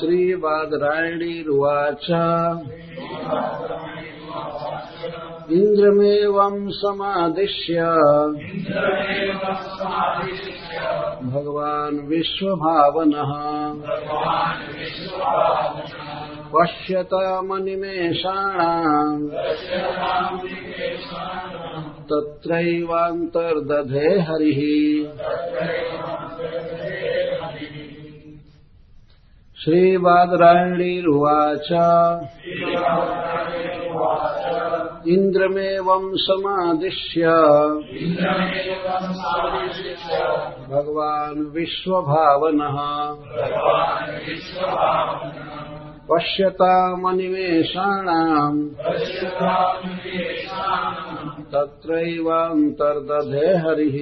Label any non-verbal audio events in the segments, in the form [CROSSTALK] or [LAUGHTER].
श्रीवादरायणीरुवाच। इन्द्रमेवं समादिश्य। भगवान् विश्वभावनः। पश्यतामनिमेषाणाम् तत्रैवान्तर्दधे हरिः। श्रीवादरायणीरुवाच। इन्द्रमेवं समादिश्य। भगवान् विश्वभावनः। पश्यतामनिमेषाणाम्। तत्रैवान्तर्दधे हरिः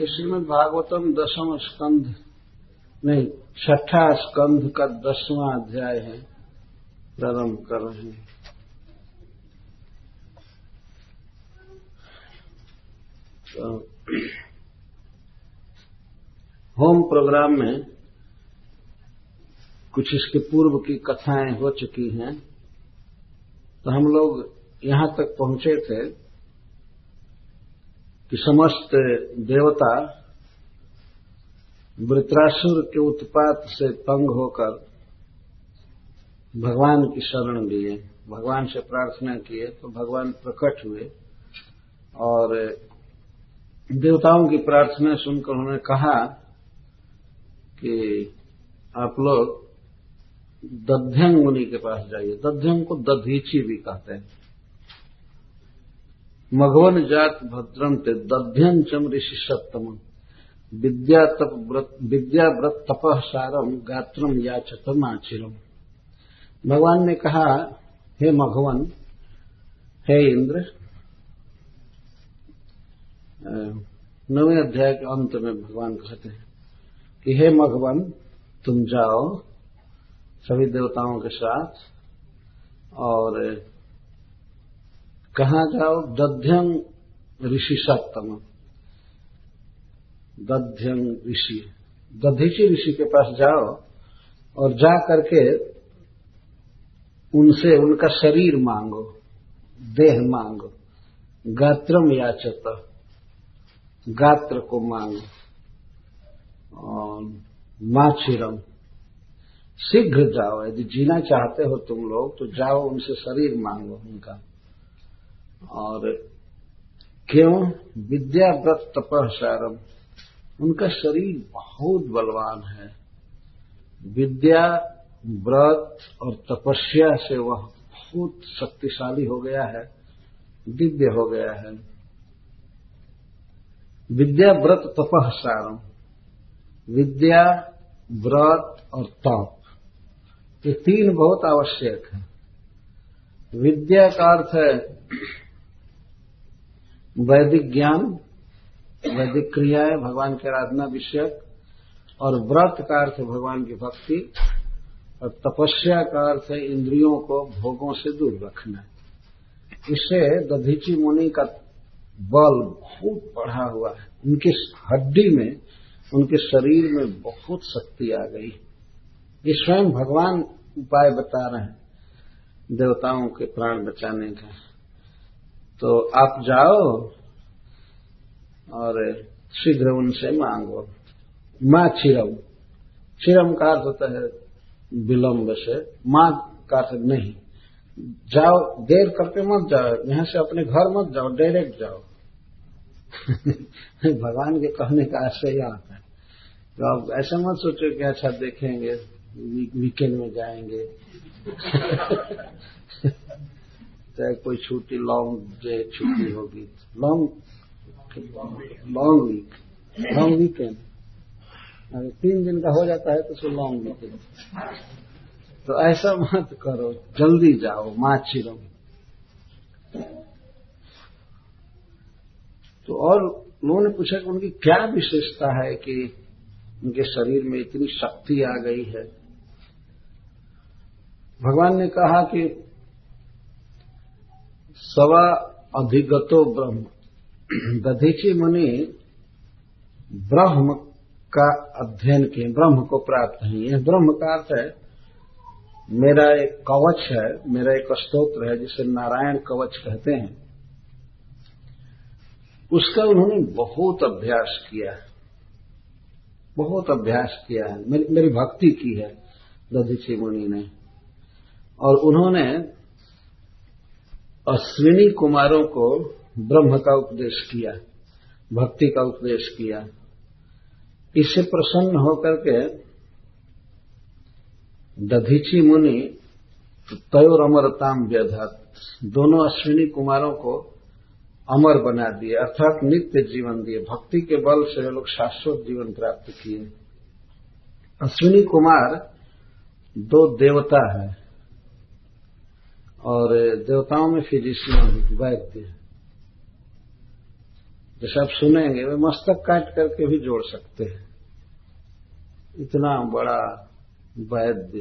ये श्रीमद भागवतम दसम स्कंध नहीं, छठा स्कंध का दसवां अध्याय है। प्रारंभ कर रहे हैं। तो होम प्रोग्राम में कुछ इसके पूर्व की कथाएँ हो चुकी हैं। तो हम लोग यहाँ तक पहुँचे थे कि समस्त देवता वृत्रासुर के उत्पात से तंग होकर भगवान की शरण लिए। भगवान से प्रार्थना किए तो भगवान प्रकट हुए और देवताओं की प्रार्थना सुनकर उन्होंने कहा कि आप लोग दध्यंग मुनि के पास जाइए। दध्यंग को दधीची भी कहते हैं। मघवन जात भद्रम ते दध्यन चम ऋषि सप्तम। विद्या व्रत विद्या व्रत तपह सारम गात्रम आचिरम। भगवान ने कहा, हे मघवन, हे इंद्र नवे अध्याय के अंत में भगवान कहते हैं कि हे मघवन, तुम जाओ सभी देवताओं के साथ और कहा जाओ? दध्यम ऋषि सप्तम दध्यम ऋषि। दधीची ऋषि के पास जाओ और जा करके उनसे उनका शरीर मांगो, देह मांगो गात्रम याचत, गात्र को मांगो। और माछिरम शीघ्र जाओ। यदि जीना चाहते हो तुम लोग तो जाओ उनसे शरीर मांगो उनका। और क्यों? विद्या व्रत तपह सारम। उनका शरीर बहुत बलवान है। विद्या, व्रत और तपस्या से वह बहुत शक्तिशाली हो गया है, दिव्य हो गया है। विद्या, व्रत तपह सारम विद्या, व्रत और तप, ये तीन बहुत आवश्यक है। विद्या का अर्थ है वैदिक ज्ञान वैदिक क्रियाएँ भगवान की आराधना विषयक, और व्रत का अर्थ भगवान की भक्ति, और तपस्या का अर्थ है इंद्रियों को भोगों से दूर रखना। इससे दधीची मुनि का बल बहुत बढ़ा हुआ है। उनकी हड्डी में, उनके शरीर में बहुत शक्ति आ गई। ये स्वयं भगवान उपाय बता रहे हैं, देवताओं के प्राण बचाने का। तो आप जाओ और शीघ्र उनसे मांगो। माँ चिरम चिरम का अर्थ होता है विलंब से। माँ का अर्थ नहीं। जाओ, देर करके मत जाओ। यहाँ से अपने घर मत जाओ डायरेक्ट जाओ। [LAUGHS] भगवान के कहने का आशय आता है। तो आप ऐसा मत सोचो कि अच्छा देखेंगे वीकेंड में जाएँगे। [LAUGHS] चाहे कोई छुट्टी लॉन्ग डे छुट्टी होगी। Long long week long weekend अगर तीन दिन का हो जाता है तो उसको लॉन्ग देते तो ऐसा मत करो, जल्दी जाओ माँ छिरो तो और लोगों ने पूछा कि उनकी क्या विशेषता है कि उनके शरीर में इतनी शक्ति आ गई है? भगवान ने कहा कि सवा अधिगतो ब्रह्म। दधीची मुनि ब्रह्म का अध्ययन किए ब्रह्म को प्राप्त है। यह ब्रह्म का अर्थ है मेरा एक कवच है मेरा एक स्त्रोत्र है जिसे नारायण कवच कहते हैं। उसका उन्होंने बहुत अभ्यास किया है। बहुत अभ्यास किया है। मेरी, मेरी भक्ति की है दधीची मुनि ने। और उन्होंने अश्विनी कुमारों को ब्रह्म का उपदेश किया, भक्ति का उपदेश किया। इससे प्रसन्न होकर के दधीची मुनि तयोर अमरताम व्यधत, दोनों अश्विनी कुमारों को अमर बना दिए, अर्थात नित्य जीवन दिए। भक्ति के बल से वे लोग शाश्वत जीवन प्राप्त किए। अश्विनी कुमार दो देवता है और देवताओं में फिजिशियन वैद्य जैसे आप सुनेंगे, वे मस्तक काट करके भी जोड़ सकते हैं। इतना बड़ा वैद्य।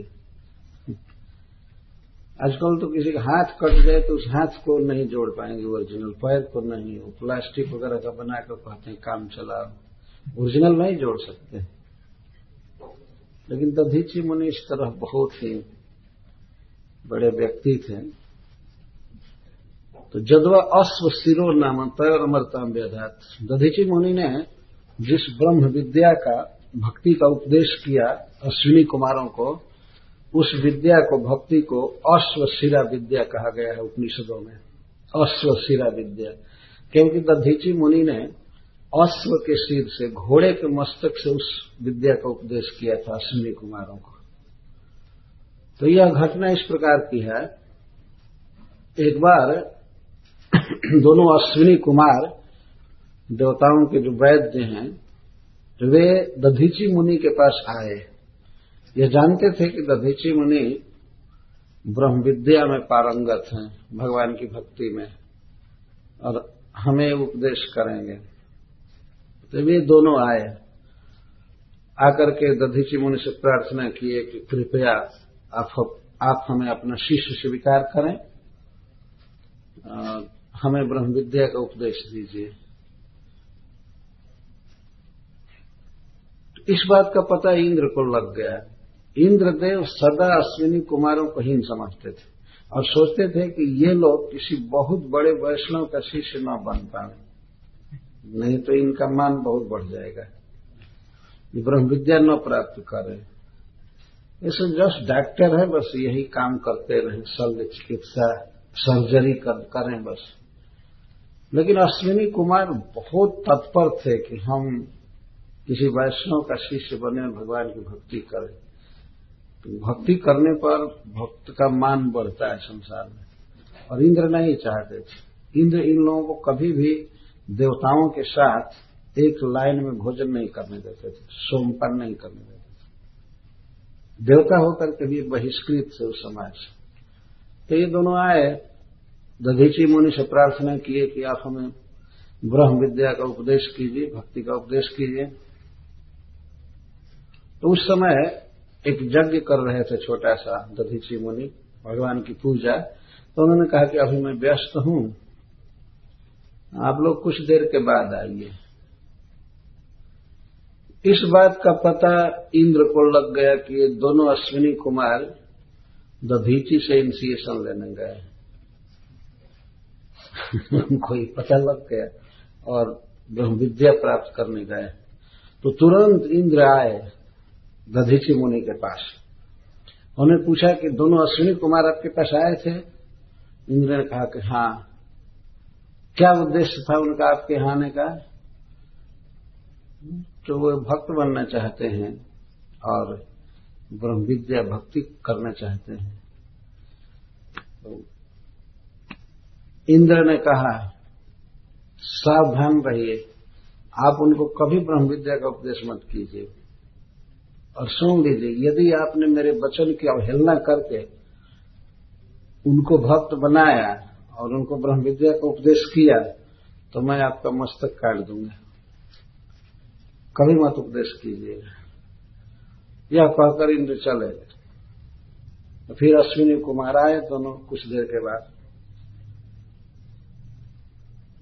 आजकल तो किसी का हाथ कट जाए तो उस हाथ को नहीं जोड़ पाएँगे ओरिजिनल पैर को नहीं, वो प्लास्टिक वगैरह का बनाकर कहते हैं, काम चला। ओरिजिनल नहीं जोड़ सकते। लेकिन दधीची मुनि इस तरह बहुत ही बड़े व्यक्ति थे। तो जदवा अश्व सिरो नाम तय अमरताम व्यधात। दधीची मुनि ने जिस ब्रह्म विद्या का, भक्ति का उपदेश किया अश्विनी कुमारों को, उस विद्या को, भक्ति को अश्वशिरा विद्या कहा गया है उपनिषदों में। अश्वशिरा विद्या। क्योंकि दधीची मुनि ने अश्व के सिर से, घोड़े के मस्तक से उस विद्या का उपदेश किया था अश्विनी कुमारों को। तो यह घटना इस प्रकार की है। एक बार [COUGHS] दोनों अश्विनी कुमार देवताओं के जो वैद्य हैं, वे दधीची मुनि के पास आए। ये जानते थे कि दधीची मुनि ब्रह्म विद्या में पारंगत हैं, भगवान की भक्ति में, और हमें उपदेश करेंगे। तो वे दोनों आए। आकर के दधीची मुनि से प्रार्थना किए कि कृपया आप आप हमें अपना शिष्य स्वीकार करें। हमें ब्रह्म विद्या का उपदेश दीजिए। इस बात का पता इंद्र को लग गया। इंद्रदेव सदा अश्विनी कुमारों को हीन समझते थे और सोचते थे कि ये लोग किसी बहुत बड़े वैष्णव का शिष्य न बन पाए। नहीं तो इनका मान बहुत बढ़ जाएगा। ये ब्रह्म विद्या न प्राप्त करे। ऐसे जस्ट डॉक्टर है, बस यही काम करते रहे। शल्य चिकित्सा, सर्जरी करें बस। लेकिन अश्विनी कुमार बहुत तत्पर थे कि हम किसी वैष्णव का शिष्य बने, भगवान की भक्ति करें। तो भक्ति करने पर भक्त का मान बढ़ता है संसार में। और इंद्र नहीं चाहते थे। इंद्र इन लोगों को कभी भी देवताओं के साथ एक लाइन में भोजन नहीं करने देते थे, सोमपान नहीं करने देते थे। देवता होकर के भी बहिष्कृत थे उस समाज से। तो ये दोनों आए दधीची मुनि से प्रार्थना किए कि आप हमें ब्रह्म विद्या का उपदेश कीजिए, भक्ति का उपदेश कीजिए। तो उस समय एक यज्ञ कर रहे थे छोटा सा दधीची मुनि, भगवान की पूजा। तो उन्होंने कहा कि अभी मैं व्यस्त हूँ। आप लोग कुछ देर के बाद आइए। इस बात का पता इंद्र को लग गया कि ये दोनों अश्विनी कुमार दधीची से इनिशिएशन लेने गए। [LAUGHS] उनको ही पता लग गया और ब्रह्म विद्या प्राप्त करने गए। तो तुरंत इंद्र आए दधीची मुनि के पास। उन्होंने पूछा कि दोनों अश्विनी कुमार आपके पास आए थे? इंद्र ने कहा कि हाँ। क्या उद्देश्य था उनका आपके आने का? तो वो भक्त बनना चाहते हैं और ब्रह्म विद्या भक्ति करना चाहते हैं। तो इंद्र ने कहा, सावधान रहिए। आप उनको कभी ब्रह्म विद्या का उपदेश मत कीजिए। और सुन लीजिए, यदि आपने मेरे वचन की अवहेलना करके उनको भक्त बनाया और उनको ब्रह्म विद्या का उपदेश किया तो मैं आपका मस्तक काट दूँगा। कभी मत उपदेश कीजिएगा यह कहकर इंद्र चले फिर अश्विनी कुमार आए दोनों कुछ देर के बाद।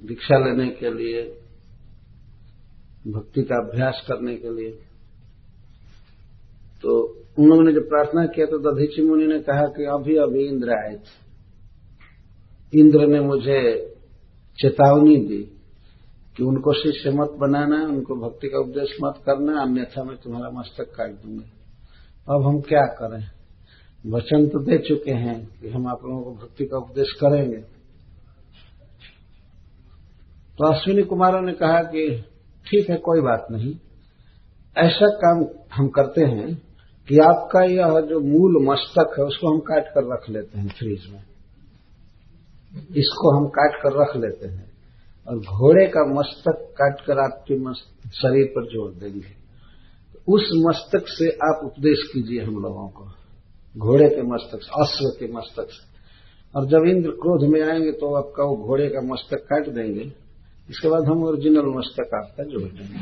दीक्षा लेने के लिए, भक्ति का अभ्यास करने के लिए। तो उन लोगों ने जब प्रार्थना किया तो दधीची मुनि ने कहा कि अभी अभी इंद्र आए थे। इंद्र ने मुझे चेतावनी दी कि उनको शिष्य मत बनाना, उनको भक्ति का उपदेश मत करना, अन्यथा मैं तुम्हारा मस्तक काट दूँगा। अब हम क्या करें? वचन तो दे चुके हैं कि हम आप लोगों को भक्ति का उपदेश करेंगे। तो अश्विनी कुमारों ने कहा कि ठीक है, कोई बात नहीं। ऐसा काम हम करते हैं कि आपका यह जो मूल मस्तक है, उसको हम काट कर रख लेते हैं फ्रीज में। इसको हम काट कर रख लेते हैं और घोड़े का मस्तक काट कर आपके शरीर पर जोड़ देंगे। उस मस्तक से आप उपदेश कीजिए हम लोगों को। घोड़े के मस्तक से, अश्व के मस्तक से। और जब इंद्र क्रोध में आएँगे तो आपका वो घोड़े का मस्तक काट देंगे। इसके बाद हम ओरिजिनल मस्तक आपका जोड़ देंगे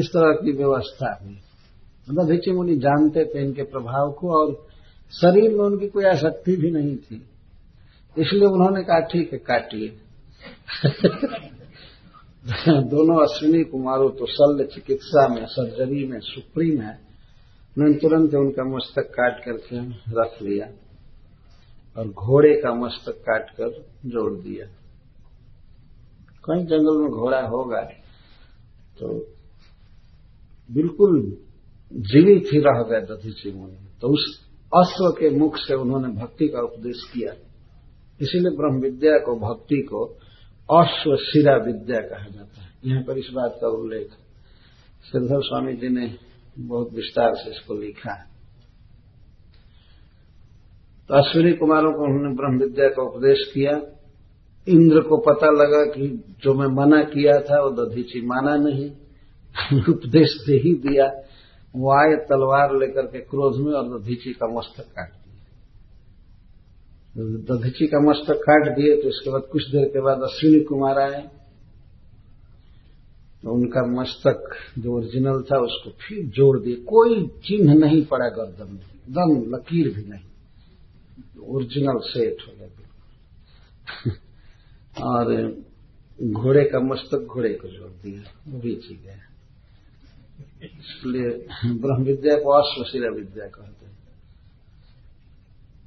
इस तरह की व्यवस्था हुई। मतलब भिक्षु मुनि जानते थे इनके प्रभाव को और शरीर में उनकी कोई आसक्ति भी नहीं थी। इसलिए उन्होंने कहा, ठीक है, काटिए। दोनों अश्विनी कुमारों तो शल्य चिकित्सा में, सर्जरी में, सुप्रीम है। उन्होंने तुरंत उनका मस्तक काट करके रख लिया। और घोड़े का मस्तक काटकर जोड़ दिया। कहीं जंगल में घोड़ा होगा तो बिल्कुल जीवित ही रह गए दधीची मुनि तो उस अश्व के मुख से उन्होंने भक्ति का उपदेश किया। इसीलिए ब्रह्म विद्या को भक्ति को अश्व शिरा विद्या कहा जाता है। यहाँ पर इस बात का उल्लेख श्रीधर स्वामी जी ने बहुत विस्तार से इसको लिखा है। तो अश्विनी कुमारों को उन्होंने ब्रह्म विद्या का उपदेश किया। इंद्र को पता लगा कि जो मैं मना किया था, वो दधीची माना नहीं। [LAUGHS] उपदेश दे ही दिया। वो आए तलवार लेकर के क्रोध में और दधीची का मस्तक काट दिया। दधीची का मस्तक काट दिए तो इसके बाद कुछ देर के बाद अश्विनी कुमार आए। तो उनका मस्तक जो ओरिजिनल था, उसको फिर जोड़ दिए। कोई चिन्ह नहीं पड़ा गर्दन में दम, लकीर भी नहीं। ओरिजिनल सेट हो गया और घोड़े का मस्तक घोड़े को जोड़ दिया, वो भी ठीक है इसलिए ब्रह्म विद्या को अश्वशिला विद्या कहते हैं।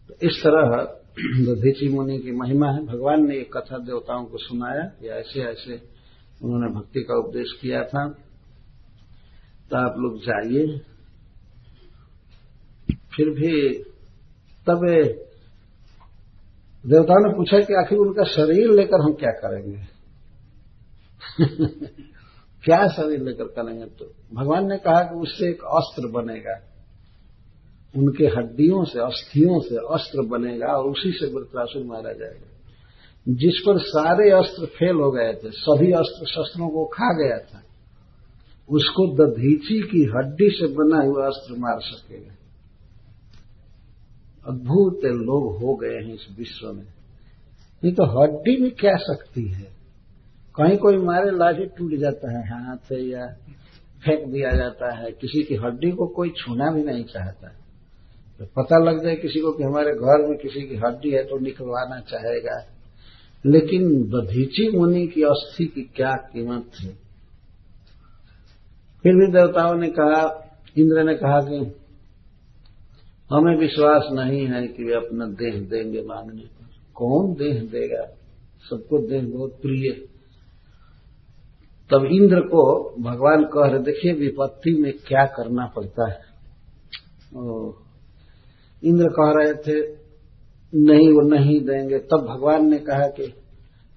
तो इस तरह दधीची मुनि की महिमा है। भगवान ने एक कथा देवताओं को सुनाया कि ऐसे ऐसे उन्होंने भक्ति का उपदेश किया था। तो आप लोग जाइए। फिर भी तब देवताओं ने पूछा कि आखिर उनका शरीर लेकर हम क्या करेंगे? [LAUGHS] क्या शरीर लेकर करेंगे? तो भगवान ने कहा कि उससे एक अस्त्र बनेगा। उनके हड्डियों से, अस्थियों से अस्त्र बनेगा और उसी से वृत्रासुर मारा जाएगा। जिस पर सारे अस्त्र फेल हो गए थे, सभी अस्त्र शस्त्रों को खा गया था, उसको दधीची की हड्डी से बना हुआ अस्त्र मार सकेगा। अद्भुत लोग हो गए हैं इस विश्व में। ये तो हड्डी में क्या शक्ति है? कहीं कोई मारे, लाठी टूट जाता है, हाथ से या फेंक दिया जाता है। किसी की हड्डी को कोई छूना भी नहीं चाहता। तो पता लग जाए किसी को कि हमारे घर में किसी की हड्डी है तो निकलवाना चाहेगा। लेकिन दधीची मुनि की अस्थि की क्या कीमत थी फिर भी देवताओं ने कहा, इंद्र ने कहा कि हमें विश्वास नहीं है कि वे अपना देह देंगे मांगने पर। कौन देह देगा? सबको देह बहुत प्रिय। है तब इंद्र को भगवान कह रहे देखिए विपत्ति में क्या करना पड़ता है? ओ, इंद्र कह रहे थे नहीं वो नहीं देंगे। तब भगवान ने कहा कि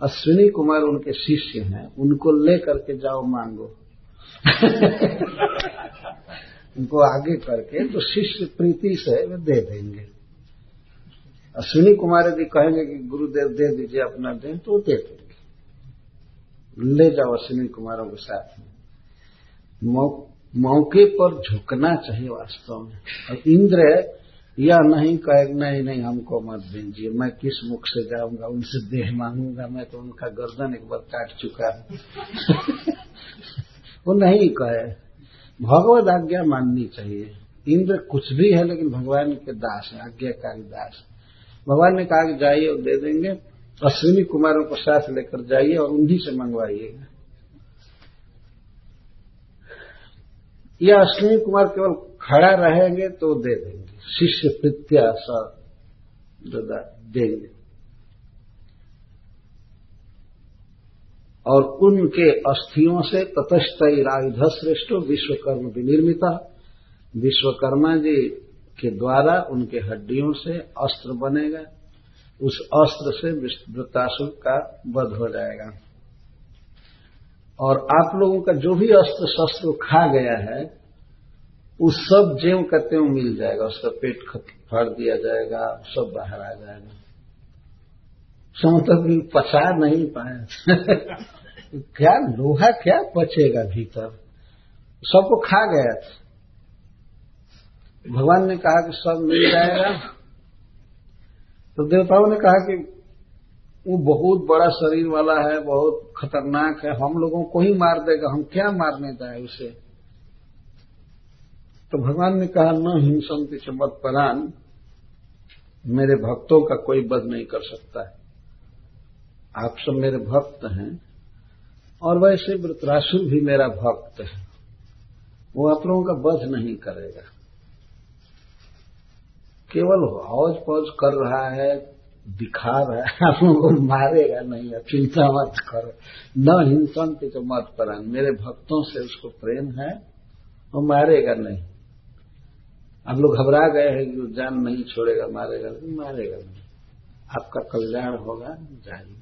अश्विनी कुमार उनके शिष्य हैं उनको ले करके जाओ मांगो। [LAUGHS] उनको आगे करके तो शिष्य प्रीति से वे दे देंगे। अश्विनी कुमार यदि कहेंगे कि गुरुदेव दे दीजिए अपना दें तो दे देंगे। ले जाओ अश्विनी कुमारों के साथ। में, मौके पर झुकना चाहिए वास्तव में। और इंद्र यह नहीं कहे, नहीं नहीं, हमको मत दीजिए। मैं किस मुख से जाऊँगा, उनसे देह मांगूँगा, मैं तो उनका गर्दन एक बार काट चुका हूँ। [LAUGHS] वो नहीं कहे। भगवत आज्ञा माननी चाहिए। इंद्र कुछ भी है, लेकिन भगवान के दास है, आज्ञाकारी दास भगवान ने कहा कि जाइए और दे देंगे, अश्विनी कुमारों को साथ लेकर जाइए और उन्हीं से मंगवाइएगा यह अश्विनी कुमार केवल खड़ा रहेंगे तो दे देंगे, शिष्य प्रत्या देंगे। और उनके अस्थियों से ततस्थ आयुध श्रेष्ठ विश्वकर्म विनिर्मिता। विश्वकर्मा जी के द्वारा उनके हड्डियों से अस्त्र बनेगा। उस अस्त्र से वृत्तासुर का वध हो जाएगा। और आप लोगों का जो भी अस्त्र शस्त्र खा गया है, उस सब ज्यों का त्यों मिल जाएगा। उसका पेट फाड़ दिया जाएगा, सब बाहर आ जाएगा। समतक पचा नहीं पाए। [LAUGHS] क्या लोहा क्या पचेगा भीतर? सबको खा गया था। भगवान ने कहा कि सब मिल जाएगा। तो देवताओं ने कहा कि वो बहुत बड़ा शरीर वाला है, बहुत खतरनाक है, हम लोगों को ही मार देगा, हम क्या मारने जाए उसे? तो भगवान ने कहा, न हिंसंति चमत परान मेरे भक्तों का कोई वध नहीं कर सकता है। आप सब मेरे भक्त हैं और वैसे वृतरासुर भी मेरा भक्त है। वो आप लोगों का वध नहीं करेगा। केवल हौज पौज कर रहा है, दिखा रहा है, आप लोगों को मारेगा नहीं है चिंता मत करो। न हिंसन के तो मत परान मेरे भक्तों से उसको प्रेम है, वो मारेगा नहीं। आप लोग घबरा गए हैं कि वो जान नहीं छोड़ेगा, मारेगा नहीं मारेगा नहीं। आपका कल्याण होगा जाइए